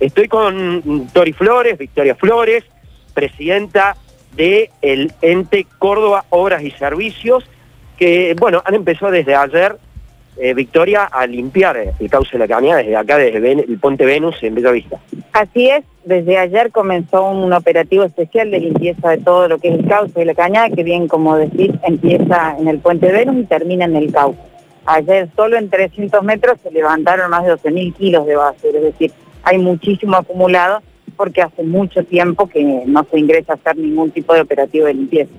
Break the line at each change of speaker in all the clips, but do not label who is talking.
Estoy con Tori Flores, Victoria Flores, presidenta del el ente Córdoba Obras y Servicios, que, bueno, han empezado desde ayer, eh, Victoria, a limpiar el cauce de la cañada desde acá, desde el Ponte Venus en Bella Vista.
Así es, desde ayer comenzó un operativo especial de limpieza de todo lo que es el cauce de la cañada, que bien como decís, empieza en el puente Venus y termina en el cauce. Ayer solo en 300 metros se levantaron más de 12.000 kilos de basura, es decir, hay muchísimo acumulado porque hace mucho tiempo que no se ingresa a hacer ningún tipo de operativo de limpieza.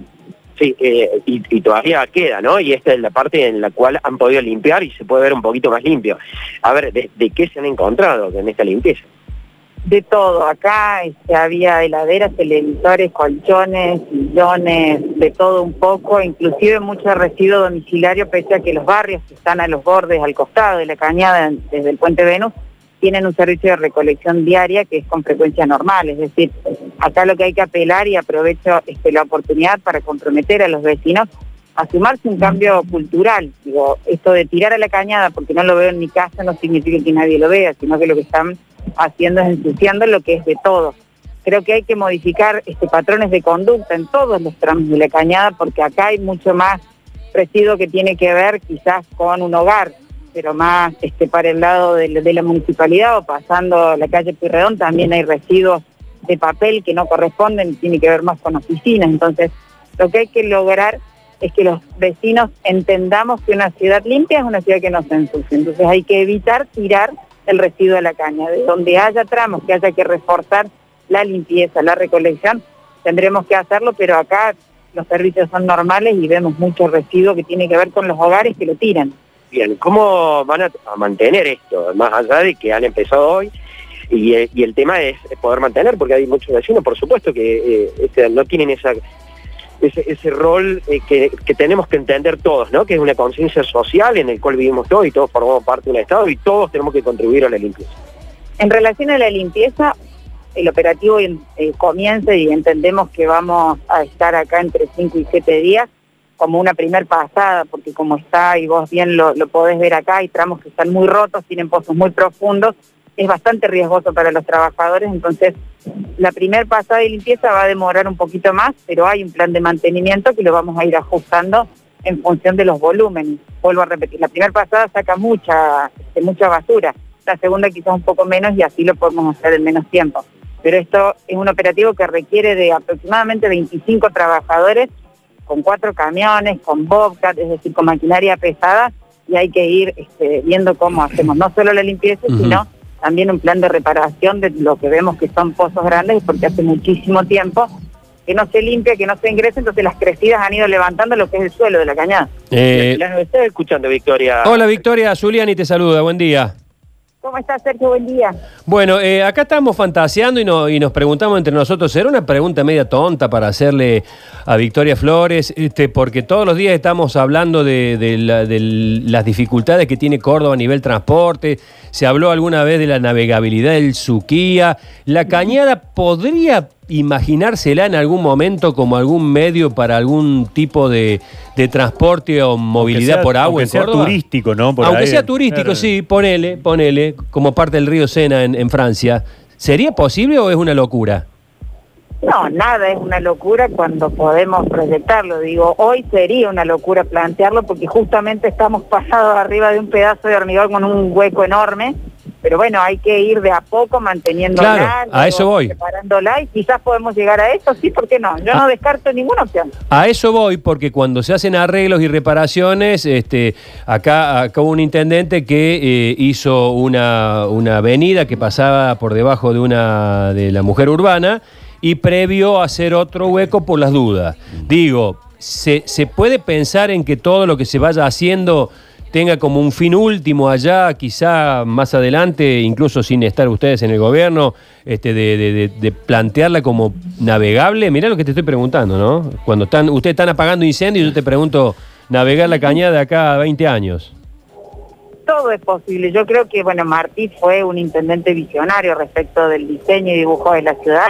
Sí, eh, y, y todavía queda, ¿no? Y esta es la parte en la cual han podido limpiar y se puede ver un poquito más limpio. A ver, ¿de, de qué se han encontrado en esta limpieza?
de todo. Acá este, había heladeras, televisores, colchones, sillones, de todo un poco, inclusive mucho residuo domiciliario, pese a que los barrios que están a los bordes, al costado de la cañada, desde el puente Venus, tienen un servicio de recolección diaria que es con frecuencia normal. Es decir, acá lo que hay que apelar y aprovecho este, la oportunidad para comprometer a los vecinos a sumarse un cambio cultural. Esto de tirar a la cañada porque no lo veo en mi casa no significa que nadie lo vea, sino que lo que están haciendo es ensuciando lo que es de todos. Creo que hay que modificar este, patrones de conducta en todos los tramos de la cañada porque acá hay mucho más residuo que tiene que ver quizás con un hogar, pero más este, para el lado de, la- municipalidad o pasando la calle Puyredón también hay residuos de papel que no corresponden, tiene que ver más con oficinas. Entonces, lo que hay que lograr es que los vecinos entendamos que una ciudad limpia es una ciudad que no se ensucia. Entonces hay que evitar tirar el residuo de la caña. De donde haya tramos que haya que reforzar la limpieza, la recolección, tendremos que hacerlo, pero acá los servicios son normales y vemos mucho residuo que tiene que ver con los hogares que lo tiran.
Bien, ¿cómo van a, mantener esto? Más allá de que han empezado hoy, y, eh, el tema es poder mantener, porque hay muchos vecinos, por supuesto, que eh, este, no tienen esa ese, ese rol eh, que, que tenemos que entender todos, ¿no? Que es una conciencia social en el cual vivimos todos y todos formamos parte de un Estado y todos tenemos que contribuir a la limpieza.
En relación a la limpieza, el operativo eh, comienza y entendemos que vamos a estar acá entre 5 y 7 días como una primer pasada, porque como está, y vos bien lo, podés ver acá, hay tramos que están muy rotos, tienen pozos muy profundos, es bastante riesgoso para los trabajadores, entonces la primer pasada de limpieza va a demorar un poquito más, pero hay un plan de mantenimiento que lo vamos a ir ajustando en función de los volúmenes. Vuelvo a repetir, la primera pasada saca mucha, este, mucha basura, la segunda quizás un poco menos y así lo podemos hacer en menos tiempo. Pero esto es un operativo que requiere de aproximadamente 25 trabajadores con cuatro camiones, con bobcat, es decir, con maquinaria pesada, y hay que ir este, viendo cómo hacemos no solo la limpieza, sino también un plan de reparación de lo que vemos que son pozos grandes, porque hace muchísimo tiempo que no se limpia, que no se ingresa, entonces las crecidas han ido levantando lo que es el suelo de la cañada.
Eh,
La escuchando, Victoria.
hola Victoria, Zuliani te saluda, buen día.
¿Cómo estás, Sergio? Buen día.
Bueno, eh, acá estamos fantaseando y, no- y nos preguntamos entre nosotros, ¿será una pregunta media tonta para hacerle a Victoria Flores? Este, porque todos los días estamos hablando de, de la- de las dificultades que tiene Córdoba a nivel transporte, se habló alguna vez de la navegabilidad del Suquía. ¿La cañada podría imaginársela en algún momento como algún medio para algún tipo de, de transporte o movilidad
sea-
por agua
aunque
en
sea
Córdoba?
turístico, ¿no? Por
Aunque
ahí.
sea turístico,
Claro.
sí, ponele, ponele, como parte del río Sena en, en Francia. ¿Sería posible o es una locura?
No, nada es una locura cuando podemos proyectarlo. Digo, hoy sería una locura plantearlo porque justamente estamos pasados arriba de un pedazo de hormigón con un hueco enorme. Pero bueno, hay que ir de a poco manteniéndola,
Claro, a eso voy.
preparándola y quizás podemos llegar a eso, sí, ¿por qué no? Yo no descarto ninguna opción.
A eso voy porque cuando se hacen arreglos y reparaciones, este, acá, acá hubo un intendente que eh, hizo una, una avenida que pasaba por debajo de una de la mujer urbana y previó hacer otro hueco por las dudas. Digo, ¿se, se puede pensar en que todo lo que se vaya haciendo tenga como un fin último allá, quizá más adelante, incluso sin estar ustedes en el gobierno, este, de, de- plantearla como navegable? Mirá lo que te estoy preguntando, ¿no? Cuando están, ustedes están apagando incendios, yo te pregunto, navegar la cañada de acá a 20 años.
Todo es posible. Yo creo que, bueno, Martí fue un intendente visionario respecto del diseño y dibujo de la ciudad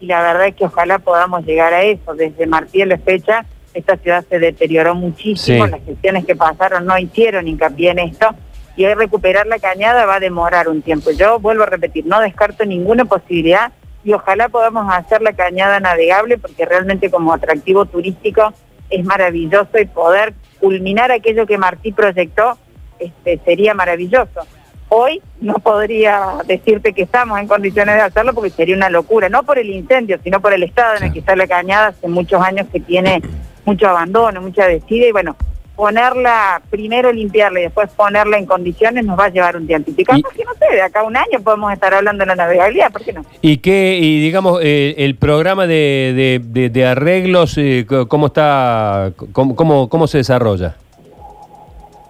y la verdad es que ojalá podamos llegar a eso. Desde Martí a la fecha, esta ciudad se deterioró muchísimo,
Sí.
las gestiones que pasaron no hicieron hincapié en esto y ahí recuperar la cañada va a demorar un tiempo. Yo vuelvo a repetir, no descarto ninguna posibilidad y ojalá podamos hacer la cañada navegable porque realmente como atractivo turístico es maravilloso y poder culminar aquello que Martí proyectó este, sería maravilloso. Hoy no podría decirte que estamos en condiciones de hacerlo porque sería una locura, no por el incendio, sino por el estado en el que está la cañada hace muchos años que tiene mucho abandono, mucha decida y bueno, ponerla, primero limpiarla y después ponerla en condiciones nos va a llevar un tiempo. Y capaz que no sé, de acá a un año podemos estar hablando de la navegabilidad, ¿por qué no?
¿Y qué, y digamos, eh, el programa de, de, arreglos, eh, cómo está, cómo, cómo, se desarrolla?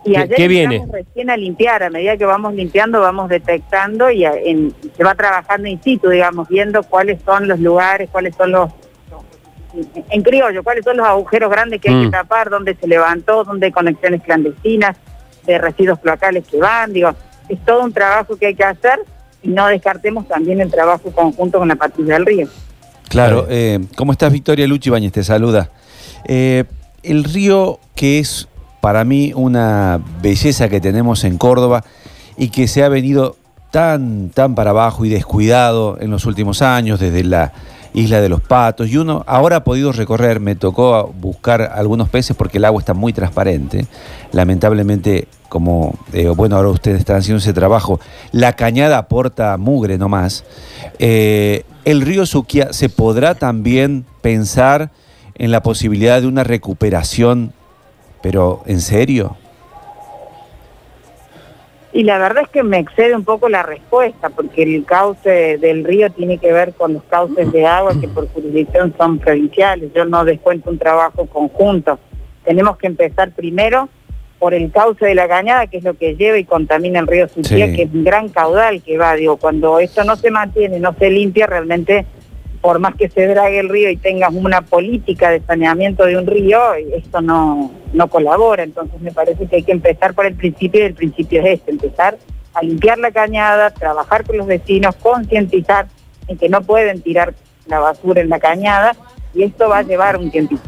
Y ayer ¿Qué viene? recién a limpiar, a medida que vamos limpiando vamos detectando y se va trabajando in situ, digamos, viendo cuáles son los lugares, cuáles son los en criollo, cuáles son los agujeros grandes que hay que mm. tapar, dónde se levantó, dónde hay conexiones clandestinas, de residuos locales que van, digo, es todo un trabajo que hay que hacer y no descartemos también el trabajo conjunto con la patrulla del río.
Claro, eh, ¿cómo estás Victoria Luchi Bañez? Te saluda. Eh, el río que es para mí una belleza que tenemos en Córdoba y que se ha venido tan, tan para abajo y descuidado en los últimos años, desde la Isla de los Patos, y uno ahora ha podido recorrer, me tocó buscar algunos peces porque el agua está muy transparente. Lamentablemente, como, eh, bueno, ahora ustedes están haciendo ese trabajo, la cañada aporta mugre nomás. Eh, el río Suquia, ¿se podrá también pensar en la posibilidad de una recuperación, pero en serio?
Y la verdad es que me excede un poco la respuesta, porque el cauce del río tiene que ver con los cauces de agua que por jurisdicción son provinciales. Yo no descuento un trabajo conjunto. Tenemos que empezar primero por el cauce de la cañada, que es lo que lleva y contamina el río Suchía, que es un gran caudal que va. Digo, cuando esto no se mantiene, no se limpia, realmente por más que se drague el río y tengas una política de saneamiento de un río, esto no, no colabora. Entonces me parece que hay que empezar por el principio y el principio es este, empezar a limpiar la cañada, trabajar con los vecinos, concientizar en que no pueden tirar la basura en la cañada y esto va a llevar un tiempito.